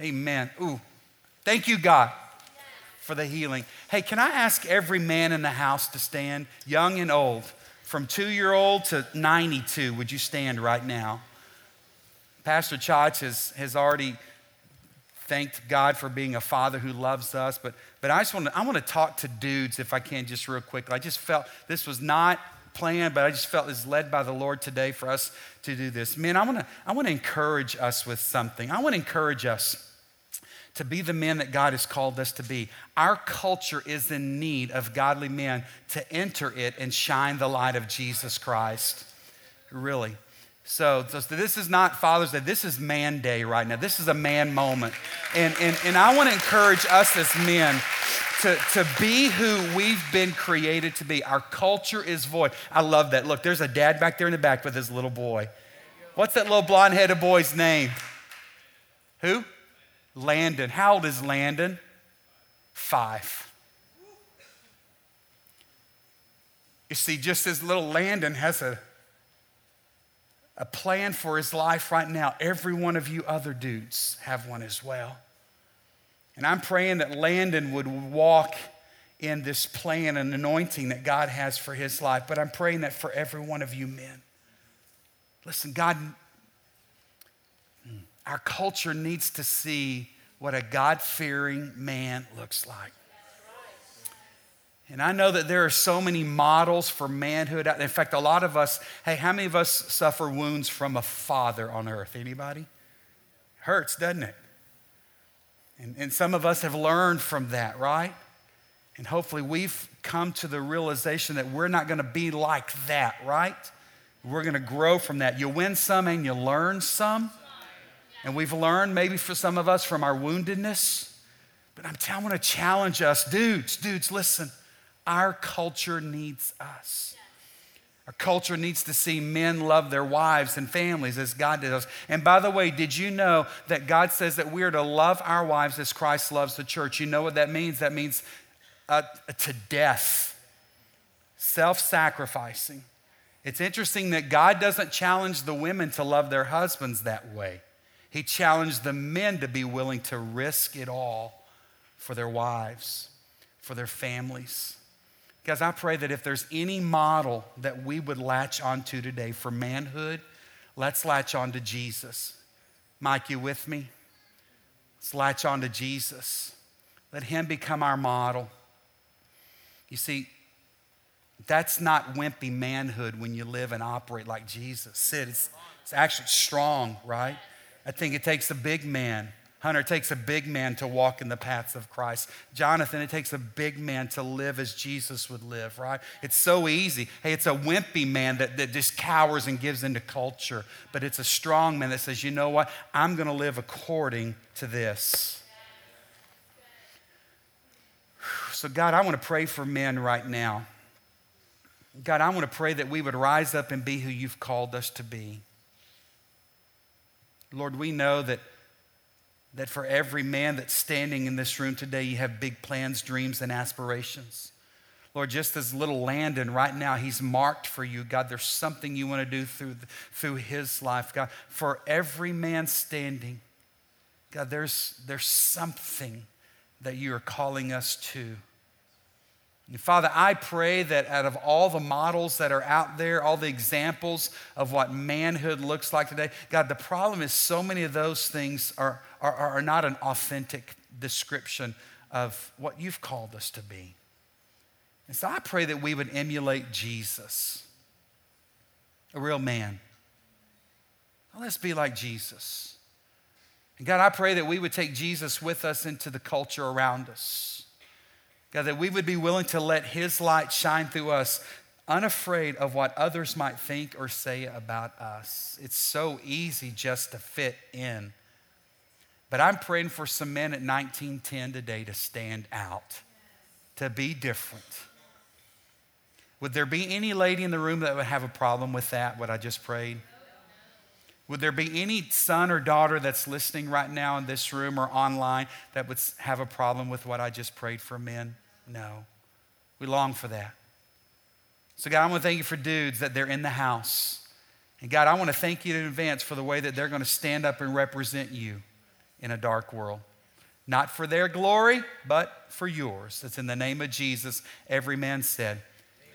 Amen. Ooh, thank you, God, for the healing. Hey, can I ask every man in the house to stand, young and old, from two year old to 92? Would you stand right now? Pastor Chach has, has already thanked God for being a father who loves us, but, but I just want to, I want to talk to dudes if I can just real quick. I just felt this was not planned, but I just felt it's led by the Lord today for us to do this. Men, I want to, I want to encourage us with something. I want to encourage us to be the men that God has called us to be. Our culture is in need of godly men to enter it and shine the light of Jesus Christ. Really. So, so, this is not Father's Day. This is man day right now. This is a man moment. And, and, and I want to encourage us as men to, to be who we've been created to be. Our culture is void. I love that. Look, there's a dad back there in the back with his little boy. What's that little blonde headed boy's name? Who? Landon. How old is Landon? Five. You see, just as little Landon has a, a plan for his life right now, every one of you other dudes have one as well. And I'm praying that Landon would walk in this plan and anointing that God has for his life. But I'm praying that for every one of you men. Listen, God our culture needs to see what a God fearing man looks like. And I know that there are so many models for manhood. In fact, a lot of us, hey, how many of us suffer wounds from a father on earth? Anybody? Hurts, doesn't it? And, and some of us have learned from that, right? And hopefully we've come to the realization that we're not going to be like that, right? We're going to grow from that. You win some and you learn some. And we've learned maybe for some of us from our woundedness. But I'm telling, I want to challenge us, dudes, dudes, listen. Our culture needs us. Our culture needs to see men love their wives and families as God does. And by the way, did you know that God says that we are to love our wives as Christ loves the church? You know what that means? That means uh, to death, self sacrificing. It's interesting that God doesn't challenge the women to love their husbands that way. He challenged the men to be willing to risk it all for their wives, for their families. Guys, I pray that if there's any model that we would latch onto today for manhood, let's latch on to Jesus. Mike, you with me? Let's latch on to Jesus. Let him become our model. You see, that's not wimpy manhood when you live and operate like Jesus. Sid, it's, it's actually strong, right? I think it takes a big man. Hunter, it takes a big man to walk in the paths of Christ. Jonathan, it takes a big man to live as Jesus would live, right? It's so easy. Hey, it's a wimpy man that, that just cowers and gives into culture, but it's a strong man that says, you know what? I'm going to live according to this. So, God, I want to pray for men right now. God, I want to pray that we would rise up and be who you've called us to be. Lord, we know that, that for every man that's standing in this room today, you have big plans, dreams, and aspirations. Lord, just as little Landon right now, he's marked for you. God, there's something you want to do through, through his life. God, for every man standing, God, there's, there's something that you are calling us to. And Father, I pray that out of all the models that are out there, all the examples of what manhood looks like today, God, the problem is so many of those things are, are, are not an authentic description of what you've called us to be. And so I pray that we would emulate Jesus, a real man. let's be like Jesus. And God, I pray that we would take Jesus with us into the culture around us. God, that we would be willing to let His light shine through us, unafraid of what others might think or say about us. It's so easy just to fit in. But I'm praying for some men at 1910 today to stand out, to be different. Would there be any lady in the room that would have a problem with that, what I just prayed? Would there be any son or daughter that's listening right now in this room or online that would have a problem with what I just prayed for men? No. We long for that. So, God, I want to thank you for dudes that they're in the house. And God, I want to thank you in advance for the way that they're going to stand up and represent you. in a dark world. Not for their glory, but for yours. It's in the name of Jesus, every man said.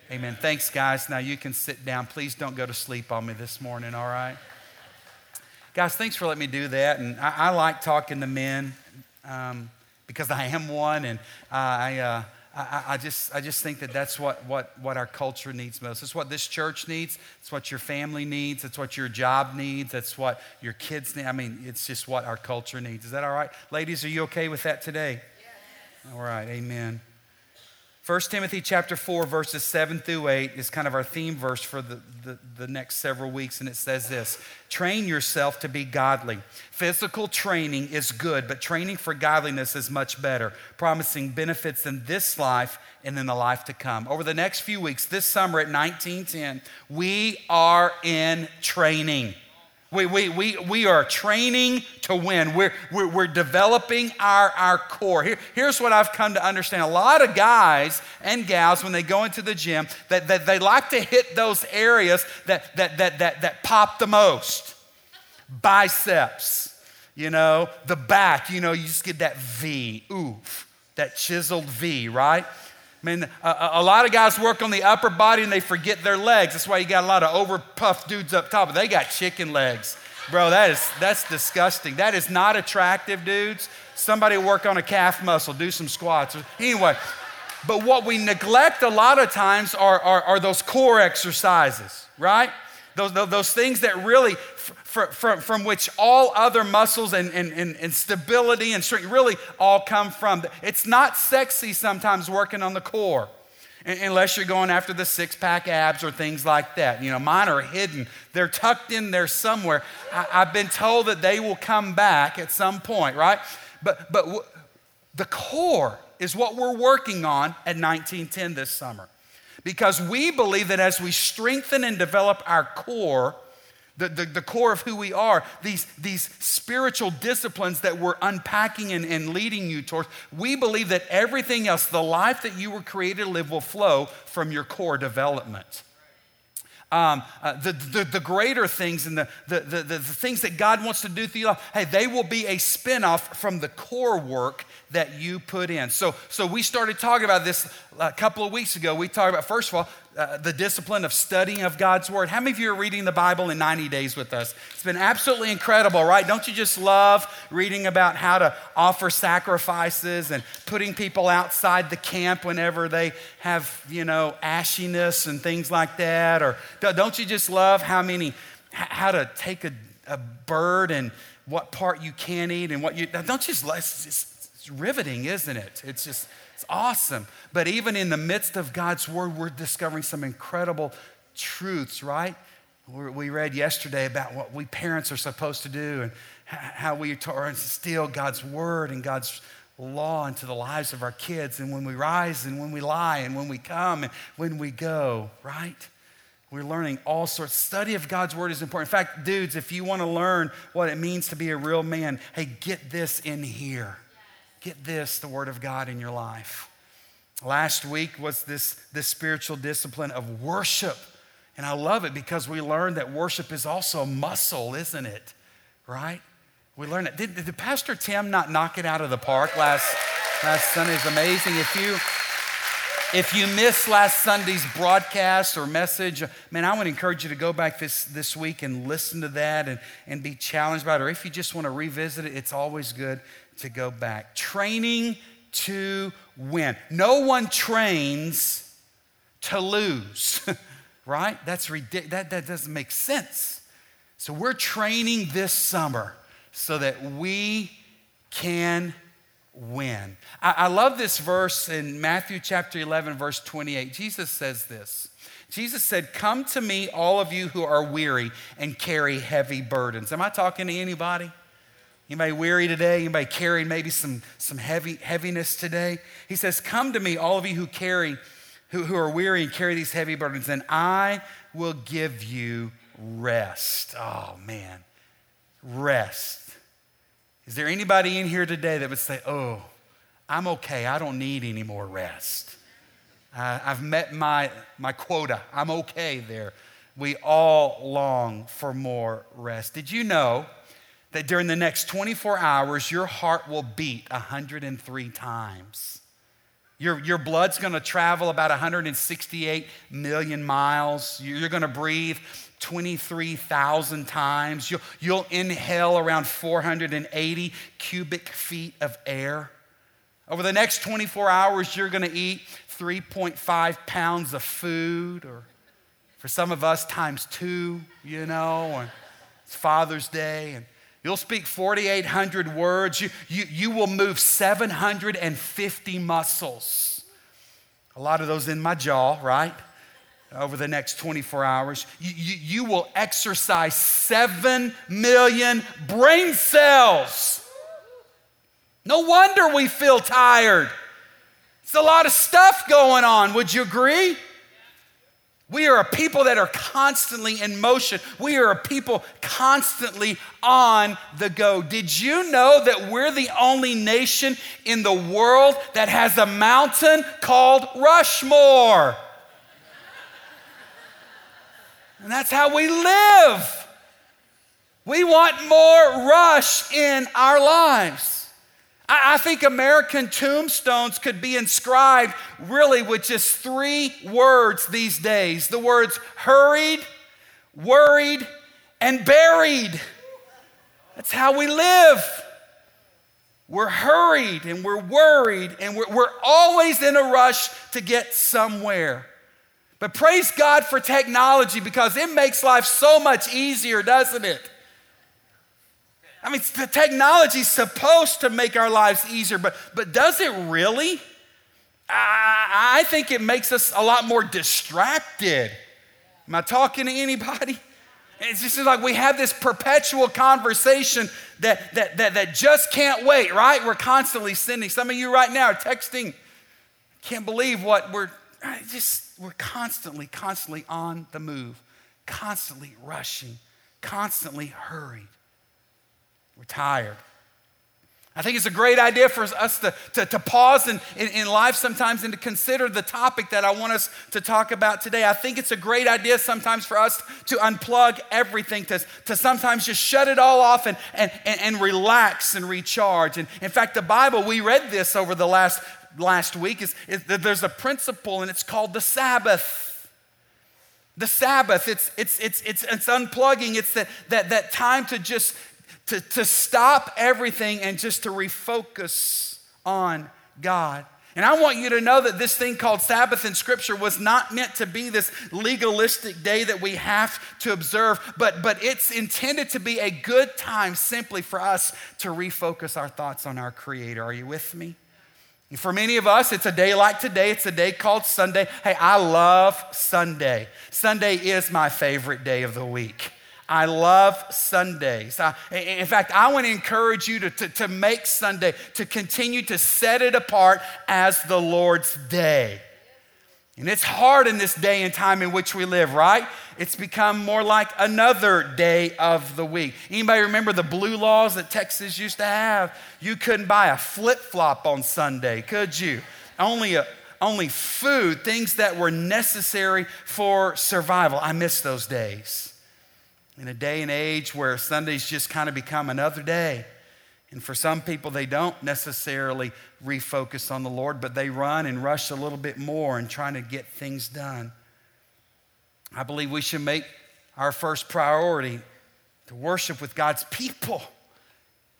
Amen. Amen. Thanks, guys. Now you can sit down. Please don't go to sleep on me this morning, all right? Guys, thanks for letting me do that. And I, I like talking to men um, because I am one, and I, uh, I, I, just, I just think that that's what, what, what our culture needs most. It's what this church needs. It's what your family needs. It's what your job needs. It's what your kids need. I mean, it's just what our culture needs. Is that all right? Ladies, are you okay with that today? Yes. All right, amen. 1 Timothy chapter 4, verses 7 through 8 is kind of our theme verse for the, the, the, next several weeks, and it says this Train yourself to be godly. Physical training is good, but training for godliness is much better, promising benefits in this life and in the life to come. Over the next few weeks, this summer at 1910, we are in training. We, we, we, we are training to win. We're, we're, we're developing our, our core. Here, here's what I've come to understand. A lot of guys and gals, when they go into the gym, that, that they like to hit those areas that, that, that, that, that pop the most. Biceps, you know, the back, you know, you just get that V, oof, that chiseled V, right? I mean, a, a, lot of guys work on the upper body and they forget their legs. That's why you got a lot of overpuffed dudes up top. They got chicken legs. Bro, that is that's disgusting. That is not attractive, dudes. Somebody work on a calf muscle, do some squats. Anyway, but what we neglect a lot of times are, are, are those core exercises, right? Those, those things that really from, from which all other muscles and, and, and, and stability and strength really all come from. It's not sexy sometimes working on the core unless you're going after the six pack abs or things like that. You know, mine are hidden, they're tucked in there somewhere. I, have been told that they will come back at some point, right? But, but w- the core is what we're working on at 1910 this summer. Because we believe that as we strengthen and develop our core, the, the, the, core of who we are, these, these spiritual disciplines that we're unpacking and, and leading you towards, we believe that everything else, the life that you were created to live, will flow from your core development. Um, uh, the, the, the, greater things and the, the, the, the, things that God wants to do through you, hey, they will be a spinoff from the core work that you put in. So, so we started talking about this a couple of weeks ago. We talked about, first of all, uh, the discipline of studying of God's Word. How many of you are reading the Bible in 90 days with us? It's been absolutely incredible, right? Don't you just love reading about how to offer sacrifices and putting people outside the camp whenever they have, you know, ashiness and things like that? Or don't you just love how many, how to take a, a bird and what part you can eat and what you, don't you just, it's, it's, riveting, isn't it? It's just, it's awesome. But even in the midst of God's word, we're discovering some incredible truths, right? We read yesterday about what we parents are supposed to do and how we instill God's word and God's law into the lives of our kids. And when we rise and when we lie and when we come and when we go, right? We're learning all sorts. Study of God's word is important. In fact, dudes, if you want to learn what it means to be a real man, hey, get this in here. Get this, the Word of God, in your life. Last week was this, this spiritual discipline of worship. And I love it because we learned that worship is also a muscle, isn't it? Right? We learned it. Did, did Pastor Tim not knock it out of the park last, last Sunday? It's amazing. If you if you missed last Sunday's broadcast or message, man, I would encourage you to go back this, this week and listen to that and, and be challenged by it. Or if you just want to revisit it, it's always good to go back. Training to win. No one trains to lose, right? That's ridiculous. That, that doesn't make sense. So we're training this summer so that we can win. I, I love this verse in Matthew chapter 11, verse 28. Jesus says this. Jesus said, Come to me, all of you who are weary and carry heavy burdens. Am I talking to anybody? Anybody weary today? Anybody carrying maybe some, some heavy, heaviness today? He says, Come to me, all of you who carry, who, who are weary and carry these heavy burdens, and I will give you rest. Oh man, rest. Is there anybody in here today that would say, Oh, I'm okay, I don't need any more rest? Uh, I've met my, my quota, I'm okay there. We all long for more rest. Did you know? That during the next 24 hours, your heart will beat 103 times. Your, your blood's gonna travel about 168 million miles. You're gonna breathe 23,000 times. You'll, you'll inhale around 480 cubic feet of air. Over the next 24 hours, you're gonna eat 3.5 pounds of food, or for some of us, times two, you know, and it's Father's Day. And You'll speak 4,800 words. You, you, you will move 750 muscles. A lot of those in my jaw, right? Over the next 24 hours. You, you, you will exercise 7 million brain cells. No wonder we feel tired. It's a lot of stuff going on. Would you agree? We are a people that are constantly in motion. We are a people constantly on the go. Did you know that we're the only nation in the world that has a mountain called Rushmore? And that's how we live. We want more rush in our lives. I, think American tombstones could be inscribed really with just three words these days the words hurried, worried, and buried. That's how we live. We're hurried and we're worried and we're, we're always in a rush to get somewhere. But praise God for technology because it makes life so much easier, doesn't it? I mean, the technology's supposed to make our lives easier, but, but does it really? I, I think it makes us a lot more distracted. Am I talking to anybody? It's just like we have this perpetual conversation that, that, that, that just can't wait, right? We're constantly sending. Some of you right now are texting. Can't believe what we're just, we're constantly, constantly on the move, constantly rushing, constantly hurried. We're tired. I think it's a great idea for us to, to, to pause in, in, in, life sometimes and to consider the topic that I want us to talk about today. I think it's a great idea sometimes for us to unplug everything, to, to sometimes just shut it all off and, and, and, and relax and recharge. And in fact, the Bible, we read this over the last, last week, is, is that there's a principle and it's called the Sabbath. The Sabbath, it's, it's, it's, it's, it's unplugging. It's that, that, that time to just to, to stop everything and just to refocus on God. And I want you to know that this thing called Sabbath in Scripture was not meant to be this legalistic day that we have to observe, but, but it's intended to be a good time simply for us to refocus our thoughts on our Creator. Are you with me? For many of us, it's a day like today. It's a day called Sunday. Hey, I love Sunday. Sunday is my favorite day of the week. I love Sundays. I, in fact, I want to encourage you to, to, to make Sunday, to continue to set it apart as the Lord's day. And it's hard in this day and time in which we live, right? It's become more like another day of the week. Anybody remember the blue laws that Texas used to have? You couldn't buy a flip-flop on Sunday, could you? Only a only food, things that were necessary for survival. I miss those days in a day and age where Sundays just kind of become another day. And for some people, they don't necessarily refocus on the Lord, but they run and rush a little bit more and trying to get things done. I believe we should make our first priority to worship with God's people.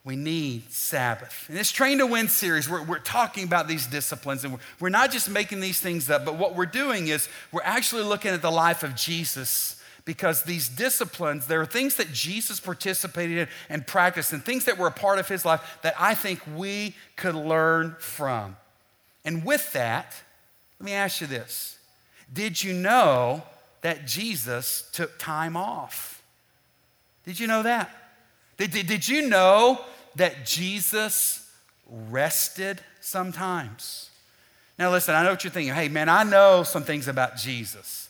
We need Sabbath. In this Train to Win series, we're, we're talking about these disciplines, and we're, we're not just making these things up, but what we're doing is we're actually looking at the life of Jesus because these disciplines, there are things that Jesus participated in and practiced and things that were a part of his life that I think we could learn from. And with that, let me ask you this Did you know that Jesus took time off? Did you know that? Did, did, did you know that Jesus rested sometimes? Now, listen, I know what you're thinking. Hey, man, I know some things about Jesus.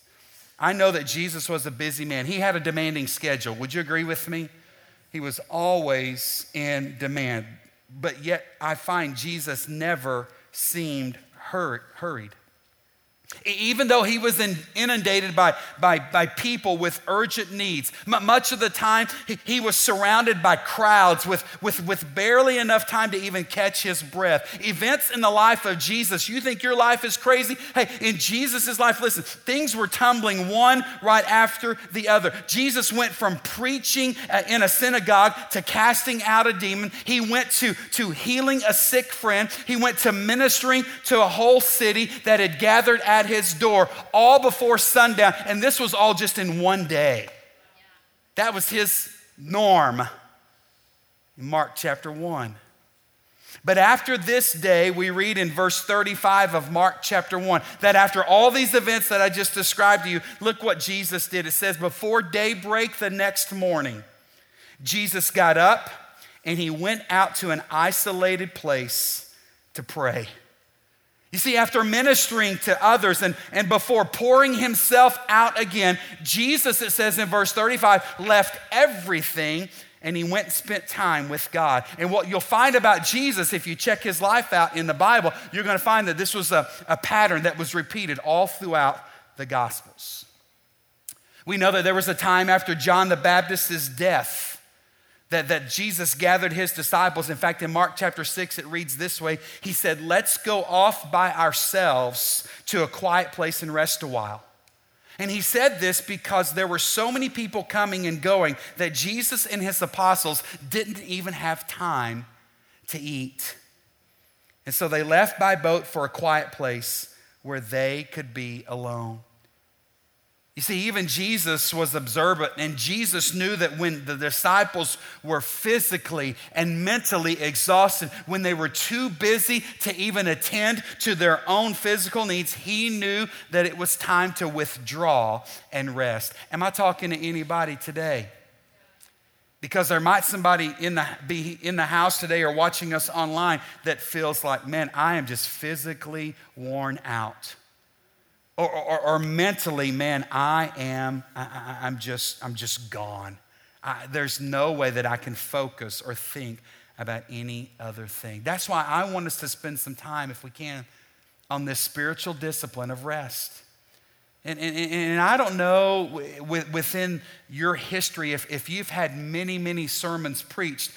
I know that Jesus was a busy man. He had a demanding schedule. Would you agree with me? He was always in demand. But yet, I find Jesus never seemed hurried. Even though he was inundated by, by, by people with urgent needs, much of the time he, he was surrounded by crowds with, with, with barely enough time to even catch his breath. Events in the life of Jesus, you think your life is crazy? Hey, in Jesus' life, listen, things were tumbling one right after the other. Jesus went from preaching uh, in a synagogue to casting out a demon, he went to, to healing a sick friend, he went to ministering to a whole city that had gathered at at his door all before sundown. And this was all just in one day. That was his norm. in Mark chapter 1. But after this day, we read in verse 35 of Mark chapter 1 that after all these events that I just described to you, look what Jesus did. It says, Before daybreak the next morning, Jesus got up and he went out to an isolated place to pray. You see, after ministering to others and, and before pouring himself out again, Jesus, it says in verse 35, left everything and he went and spent time with God. And what you'll find about Jesus, if you check his life out in the Bible, you're going to find that this was a, a pattern that was repeated all throughout the Gospels. We know that there was a time after John the Baptist's death that, that Jesus gathered his disciples. In fact, in Mark chapter 6, it reads this way He said, Let's go off by ourselves to a quiet place and rest a while. And he said this because there were so many people coming and going that Jesus and his apostles didn't even have time to eat. And so they left by boat for a quiet place where they could be alone. You see, even Jesus was observant, and Jesus knew that when the disciples were physically and mentally exhausted, when they were too busy to even attend to their own physical needs, he knew that it was time to withdraw and rest. Am I talking to anybody today? Because there might somebody in the, be in the house today or watching us online that feels like, man, I am just physically worn out or, or, or mentally, man, I am, I, am just, I'm just gone. I, there's no way that I can focus or think about any other thing. That's why I want us to spend some time, if we can, on this spiritual discipline of rest. And, and, and I don't know within your history if, if you've had many, many sermons preached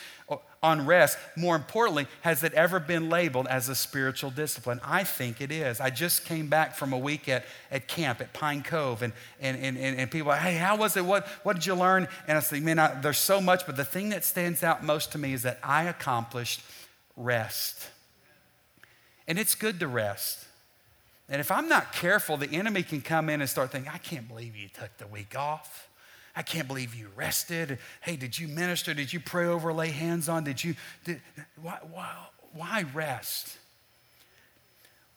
on rest, more importantly, has it ever been labeled as a spiritual discipline? I think it is. I just came back from a week at, at camp at Pine Cove, and, and, and, and people are, hey, how was it? What, what did you learn? And I say, man, I, there's so much, but the thing that stands out most to me is that I accomplished rest. And it's good to rest. And if I'm not careful, the enemy can come in and start thinking, I can't believe you took the week off. I can't believe you rested. Hey, did you minister? Did you pray over, lay hands on? Did you, did, why, why, why rest?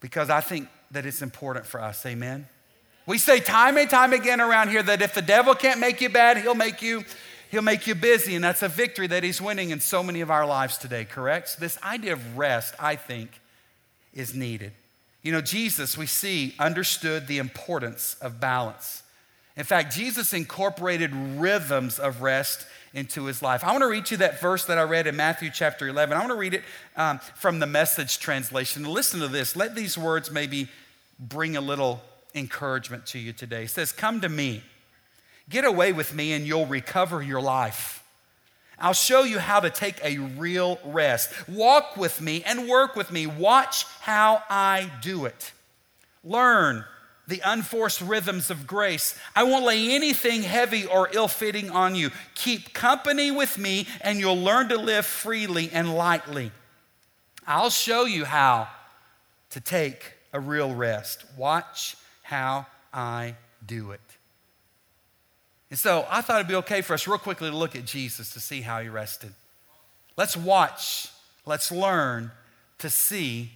Because I think that it's important for us, amen? We say time and time again around here that if the devil can't make you bad, he'll make you he'll make you busy and that's a victory that he's winning in so many of our lives today, correct? So this idea of rest, I think, is needed. You know, Jesus, we see, understood the importance of balance. In fact, Jesus incorporated rhythms of rest into his life. I want to read you that verse that I read in Matthew chapter 11. I want to read it um, from the message translation. Listen to this. Let these words maybe bring a little encouragement to you today. It says, Come to me, get away with me, and you'll recover your life. I'll show you how to take a real rest. Walk with me and work with me. Watch how I do it. Learn the unforced rhythms of grace. I won't lay anything heavy or ill fitting on you. Keep company with me, and you'll learn to live freely and lightly. I'll show you how to take a real rest. Watch how I do it. And so I thought it'd be okay for us, real quickly, to look at Jesus to see how he rested. Let's watch, let's learn to see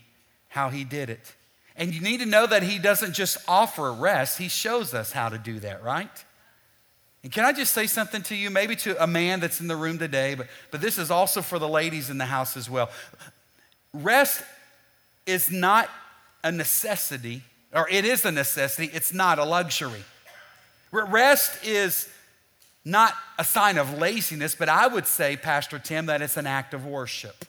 how he did it. And you need to know that He doesn't just offer rest, He shows us how to do that, right? And can I just say something to you, maybe to a man that's in the room today, but, but this is also for the ladies in the house as well. Rest is not a necessity, or it is a necessity, it's not a luxury. Rest is not a sign of laziness, but I would say, Pastor Tim, that it's an act of worship.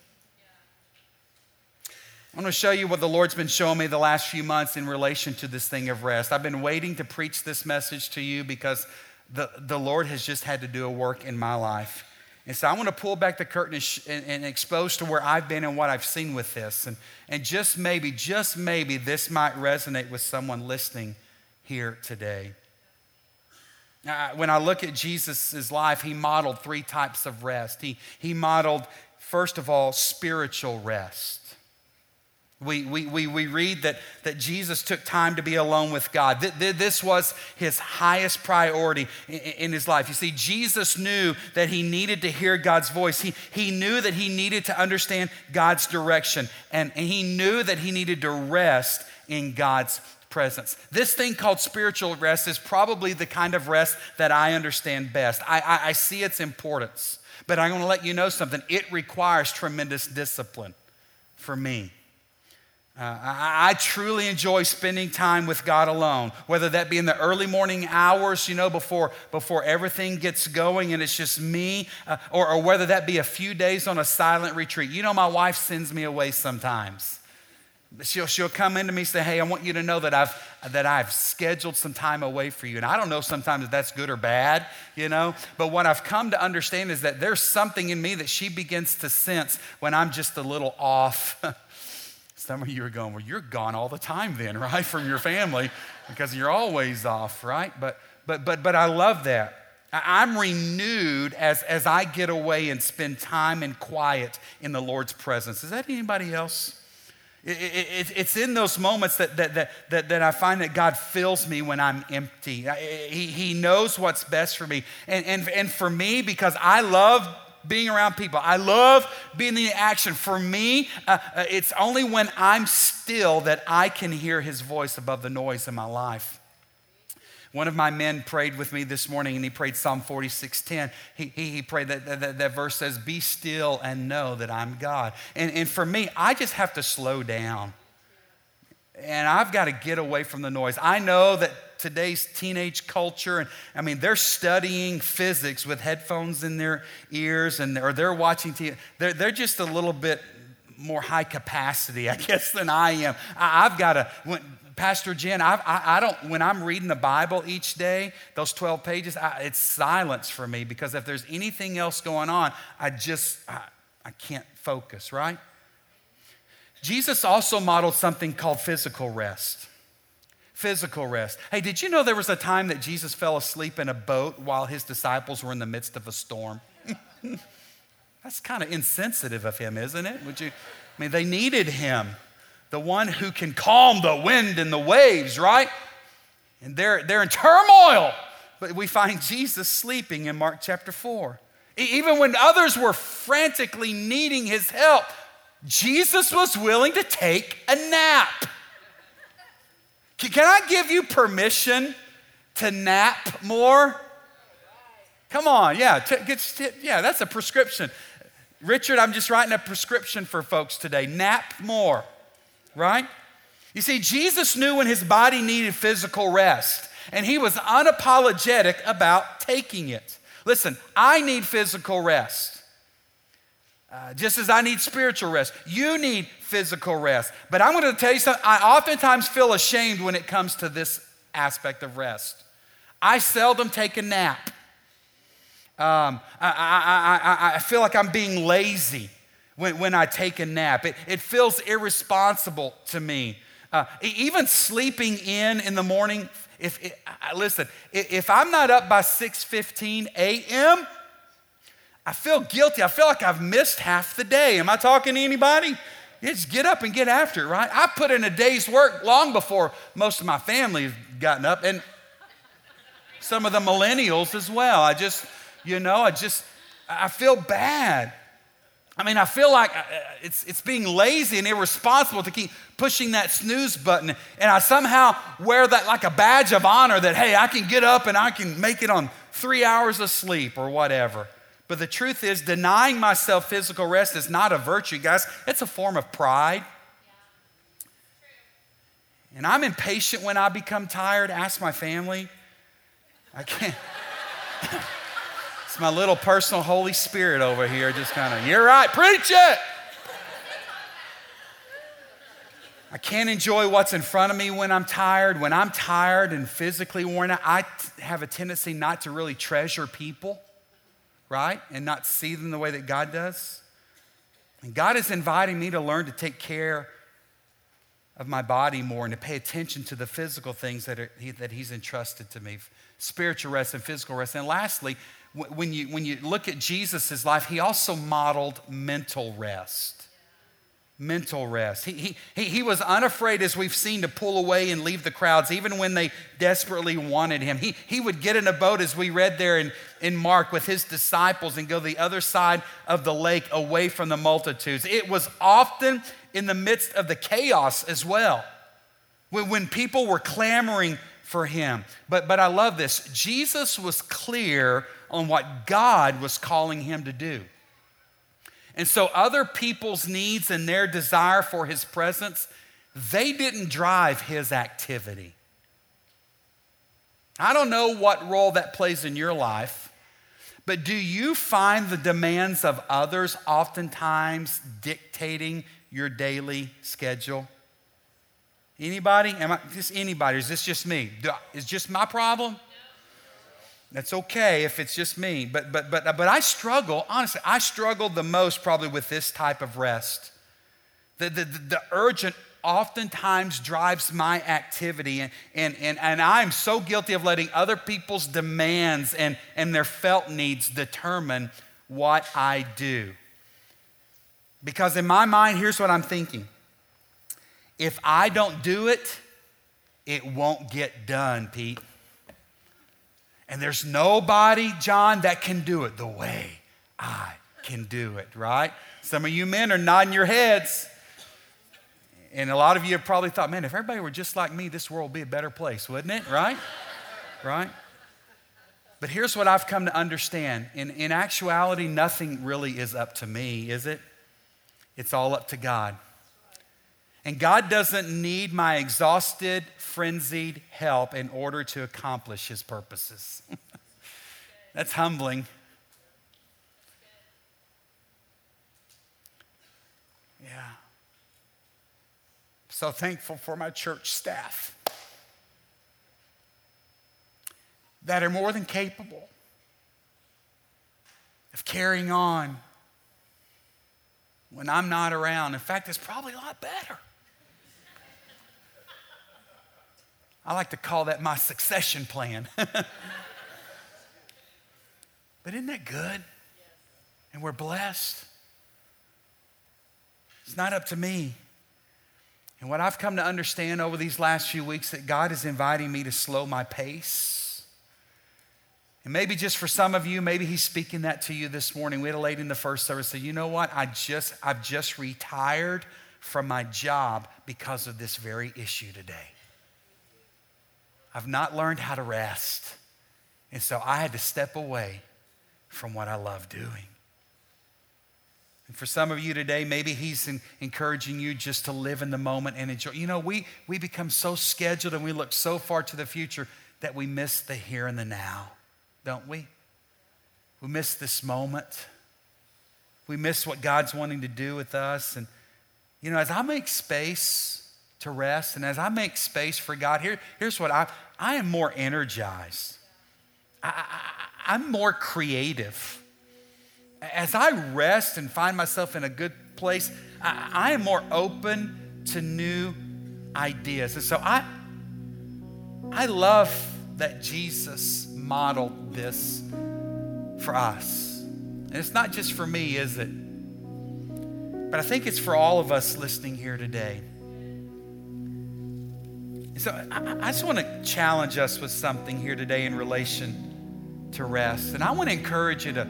I'm going to show you what the Lord's been showing me the last few months in relation to this thing of rest. I've been waiting to preach this message to you because the, the Lord has just had to do a work in my life. And so I want to pull back the curtain and, sh- and, and, expose to where I've been and what I've seen with this. And, and just maybe, just maybe, this might resonate with someone listening here today. Uh, when I look at Jesus' life, he modeled three types of rest. He, he modeled, first of all, spiritual rest. We, we, we, we read that, that Jesus took time to be alone with God. This was his highest priority in his life. You see, Jesus knew that he needed to hear God's voice. He, he knew that he needed to understand God's direction, and, and he knew that he needed to rest in God's presence. This thing called spiritual rest is probably the kind of rest that I understand best. I, I, I see its importance, but I'm going to let you know something. It requires tremendous discipline for me. Uh, I, I, truly enjoy spending time with God alone, whether that be in the early morning hours, you know, before, before everything gets going and it's just me, uh, or, or whether that be a few days on a silent retreat. You know, my wife sends me away sometimes. She'll, she'll come into me and say, Hey, I want you to know that I've, that I've scheduled some time away for you. And I don't know sometimes if that's good or bad, you know, but what I've come to understand is that there's something in me that she begins to sense when I'm just a little off. Some of you are going, well, you're gone all the time then, right, from your family because you're always off, right? But, but, but, but I love that. I'm renewed as, as I get away and spend time in quiet in the Lord's presence. Is that anybody else? It, it, it's in those moments that, that, that, that, that I find that God fills me when I'm empty. He, he knows what's best for me. And, and, and for me, because I love being around people. I love being in action. For me, uh, uh, it's only when I'm still that I can hear his voice above the noise in my life. One of my men prayed with me this morning and he prayed Psalm 46:10. He, he, he prayed that, that, that verse says, Be still and know that I'm God. And, and for me, I just have to slow down. And I've got to get away from the noise. I know that today's teenage culture. And I mean, they're studying physics with headphones in their ears, and or they're watching TV. They're, they're just a little bit more high capacity, I guess, than I am. I, have got to. When, Pastor Jen, I, I, I, don't, when I'm reading the Bible each day, those 12 pages, I, it's silence for me because if there's anything else going on, I just, I, I can't focus, right? Jesus also modeled something called physical rest physical rest. Hey, did you know there was a time that Jesus fell asleep in a boat while his disciples were in the midst of a storm? That's kind of insensitive of him, isn't it? Would you? I mean, they needed him, the one who can calm the wind and the waves, right? And they're, they're in turmoil. But we find Jesus sleeping in Mark chapter 4. Even when others were frantically needing his help, Jesus was willing to take a nap. Can I give you permission to nap more? Come on, yeah, t- t- yeah, that's a prescription. Richard, I'm just writing a prescription for folks today. Nap more, right? You see, Jesus knew when his body needed physical rest, and he was unapologetic about taking it. Listen, I need physical rest. Uh, just as I need spiritual rest, you need physical rest. But I'm going to tell you something. I oftentimes feel ashamed when it comes to this aspect of rest. I seldom take a nap. Um, I, I, I, I, feel like I'm being lazy when, when I take a nap. It, it feels irresponsible to me. Uh, even sleeping in in the morning, if, listen, if I'm not up by 6:15 a.m., I feel guilty. I feel like I've missed half the day. Am I talking to anybody? just get up and get after it, right? I put in a day's work long before most of my family has gotten up, and some of the millennials as well. I just, you know, I just, I feel bad. I mean, I feel like uh, it's, it's being lazy and irresponsible to keep pushing that snooze button. And I somehow wear that like a badge of honor that, hey, I can get up and I can make it on three hours of sleep or whatever. But the truth is, denying myself physical rest is not a virtue, guys. It's a form of pride. And I'm impatient when I become tired. Ask my family. I can't. it's my little personal Holy Spirit over here, just kind of, you're right, preach it. I can't enjoy what's in front of me when I'm tired. When I'm tired and physically worn out, I have a tendency not to really treasure people, right? And not see them the way that God does. And God is inviting me to learn to take care of my body more and to pay attention to the physical things that, are, that He's entrusted to me spiritual rest and physical rest. And lastly, when you, when you look at Jesus' life, He also modeled mental rest mental rest. He, he, he was unafraid, as we've seen, to pull away and leave the crowds, even when they desperately wanted him. He, he would get in a boat, as we read there in, in Mark, with his disciples and go the other side of the lake away from the multitudes. It was often in the midst of the chaos as well, when, when people were clamoring for him. But, but I love this. Jesus was clear on what God was calling him to do. And so, other people's needs and their desire for his presence, they didn't drive his activity. I don't know what role that plays in your life, but do you find the demands of others oftentimes dictating your daily schedule? Anybody? Am I just anybody? Is this just me? Is just my problem? That's okay if it's just me. But, but, but, but I struggle, honestly, I struggle the most probably with this type of rest. The, the, the, urgent oftentimes drives my activity, and, and, and, and I'm so guilty of letting other people's demands and, and their felt needs determine what I do. Because in my mind, here's what I'm thinking if I don't do it, it won't get done, Pete. And there's nobody, John, that can do it the way I can do it, right? Some of you men are nodding your heads. And a lot of you have probably thought, man, if everybody were just like me, this world would be a better place, wouldn't it? Right? right? But here's what I've come to understand. In, in actuality, nothing really is up to me, is it? It's all up to God. And God doesn't need my exhausted, frenzied help in order to accomplish his purposes. That's humbling. Yeah. So thankful for my church staff that are more than capable of carrying on when I'm not around. In fact, it's probably a lot better. I like to call that my succession plan. but isn't that good? And we're blessed. It's not up to me. And what I've come to understand over these last few weeks that God is inviting me to slow my pace. And maybe just for some of you, maybe He's speaking that to you this morning. We had a lady in the first service say, you know what? I just, I've just retired from my job because of this very issue today. I've not learned how to rest. And so I had to step away from what I love doing. And for some of you today, maybe he's encouraging you just to live in the moment and enjoy. You know, we, we become so scheduled and we look so far to the future that we miss the here and the now, don't we? We miss this moment. We miss what God's wanting to do with us. And, you know, as I make space to rest and as I make space for God, here, here's what I, I am more energized. I, I, I'm more creative. As I rest and find myself in a good place, I, I am more open to new ideas. And so I, I love that Jesus modeled this for us. And it's not just for me, is it? But I think it's for all of us listening here today. So I, I just want to challenge us with something here today in relation to rest. And I want to encourage you to,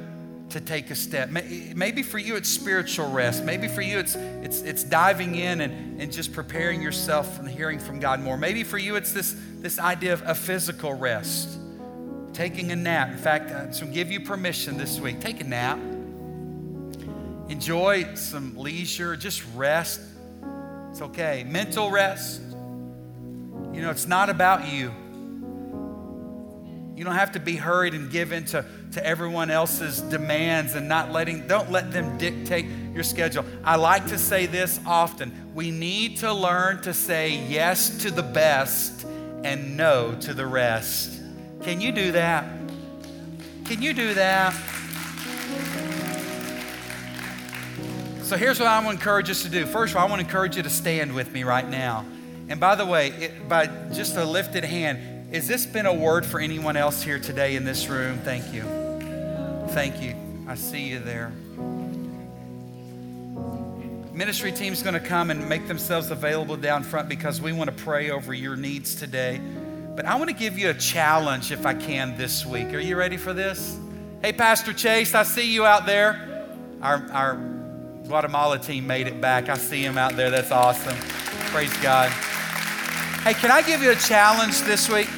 to take a step. Maybe for you it's spiritual rest. Maybe for you it's, it's, it's diving in and, and just preparing yourself and hearing from God more. Maybe for you it's this, this idea of a physical rest, taking a nap. In fact, uh, so give you permission this week. Take a nap. Enjoy some leisure, just rest. It's okay. Mental rest you know, it's not about you. You don't have to be hurried and give in to, to everyone else's demands and not letting, don't let them dictate your schedule. I like to say this often. We need to learn to say yes to the best and no to the rest. Can you do that? Can you do that? So here's what I want to encourage us to do. First of all, I want to encourage you to stand with me right now. And by the way, it, by just a lifted hand, has this been a word for anyone else here today in this room? Thank you. Thank you. I see you there. Ministry team's going to come and make themselves available down front because we want to pray over your needs today. But I want to give you a challenge if I can this week. Are you ready for this? Hey, Pastor Chase, I see you out there. Our, our Guatemala team made it back. I see him out there. That's awesome. Praise God. Hey, can I give you a challenge this week?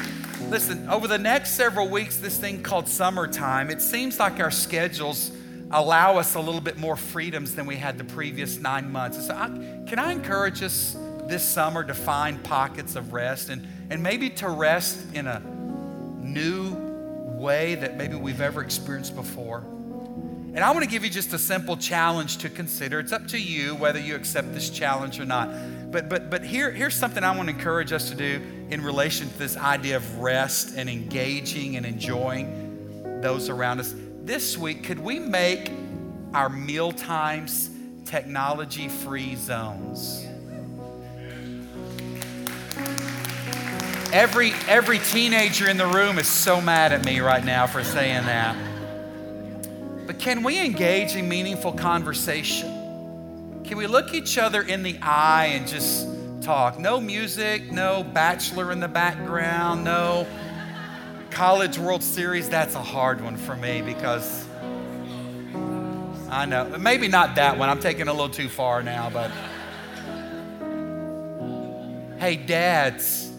Listen, over the next several weeks, this thing called summertime, it seems like our schedules allow us a little bit more freedoms than we had the previous nine months. So, I, can I encourage us this summer to find pockets of rest and, and maybe to rest in a new way that maybe we've ever experienced before? And I want to give you just a simple challenge to consider. It's up to you whether you accept this challenge or not. But, but, but here, here's something I want to encourage us to do in relation to this idea of rest and engaging and enjoying those around us. This week, could we make our meal times technology free zones? Every, every teenager in the room is so mad at me right now for saying that. But can we engage in meaningful conversation? Can we look each other in the eye and just talk? No music, no bachelor in the background, no college World Series. That's a hard one for me because I know. Maybe not that one. I'm taking a little too far now, but hey, dads.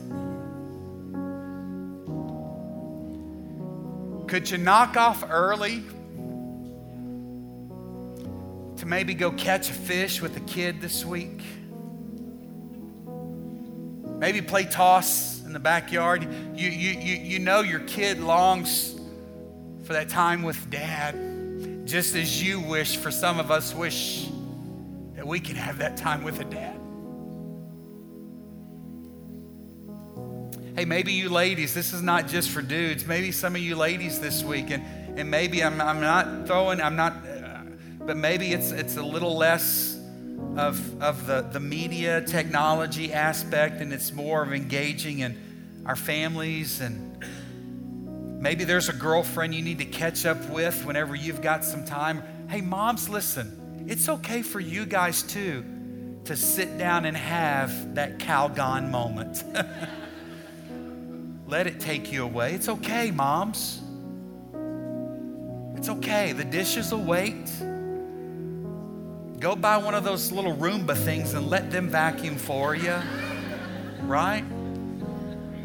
Could you knock off early to maybe go catch a fish with a kid this week. Maybe play toss in the backyard. You, you, you, you know your kid longs for that time with dad, just as you wish, for some of us wish that we could have that time with a dad. Hey, maybe you ladies, this is not just for dudes. Maybe some of you ladies this week, and, and maybe I'm, I'm not throwing, I'm not but maybe it's, it's a little less of, of the, the media technology aspect and it's more of engaging in our families and maybe there's a girlfriend you need to catch up with whenever you've got some time. Hey moms listen it's okay for you guys too to sit down and have that Calgon moment. Let it take you away. It's okay moms. It's okay. The dishes will wait Go buy one of those little Roomba things and let them vacuum for you, right?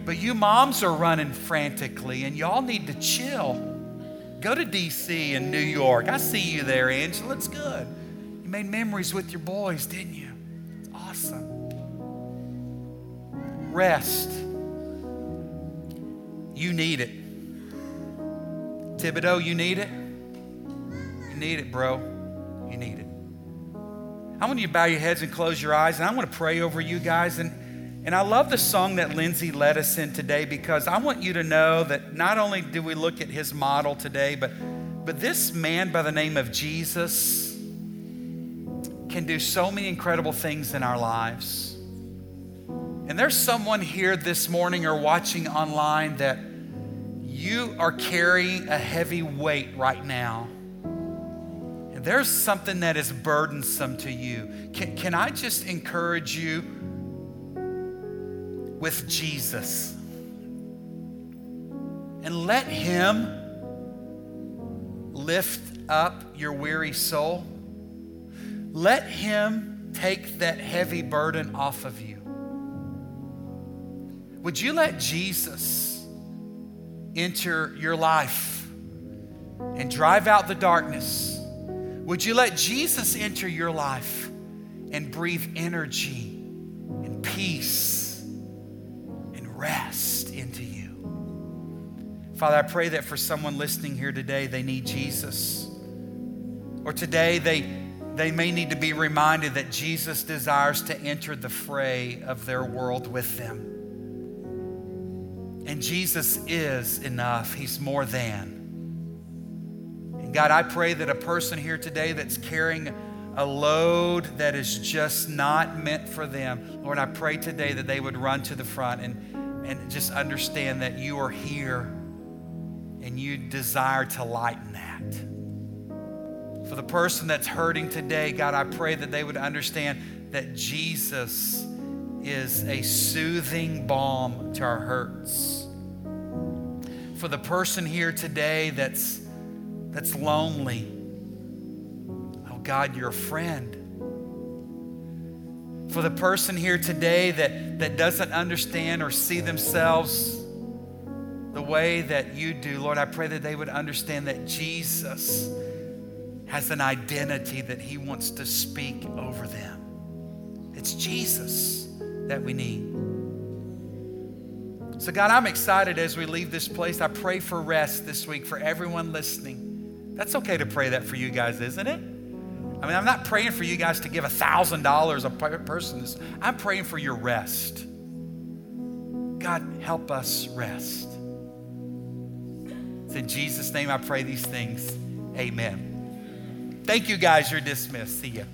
But you moms are running frantically and y'all need to chill. Go to DC and New York. I see you there, Angela. It's good. You made memories with your boys, didn't you? It's awesome. Rest. You need it. Thibodeau, you need it? You need it, bro. You need it. I want you to bow your heads and close your eyes, and I want to pray over you guys. And, and I love the song that Lindsay led us in today because I want you to know that not only do we look at his model today, but, but this man by the name of Jesus can do so many incredible things in our lives. And there's someone here this morning or watching online that you are carrying a heavy weight right now there's something that is burdensome to you, can, can I just encourage you with Jesus? And let Him lift up your weary soul. Let Him take that heavy burden off of you. Would you let Jesus enter your life and drive out the darkness? Would you let Jesus enter your life and breathe energy and peace and rest into you? Father, I pray that for someone listening here today, they need Jesus. Or today they they may need to be reminded that Jesus desires to enter the fray of their world with them. And Jesus is enough, He's more than. God, I pray that a person here today that's carrying a load that is just not meant for them, Lord, I pray today that they would run to the front and, and just understand that you are here and you desire to lighten that. For the person that's hurting today, God, I pray that they would understand that Jesus is a soothing balm to our hurts. For the person here today that's, that's lonely, oh God, you're a friend. For the person here today that, that doesn't understand or see themselves the way that you do, Lord, I pray that they would understand that Jesus has an identity that he wants to speak over them. It's Jesus that we need. So, God, I'm excited as we leave this place. I pray for rest this week for everyone listening. That's okay to pray that for you guys, isn't it? I mean, I'm not praying for you guys to give $1,000 a person. I'm praying for your rest. God, help us rest. It's in Jesus' name I pray these things. Amen. Thank you, guys. You're dismissed. See you.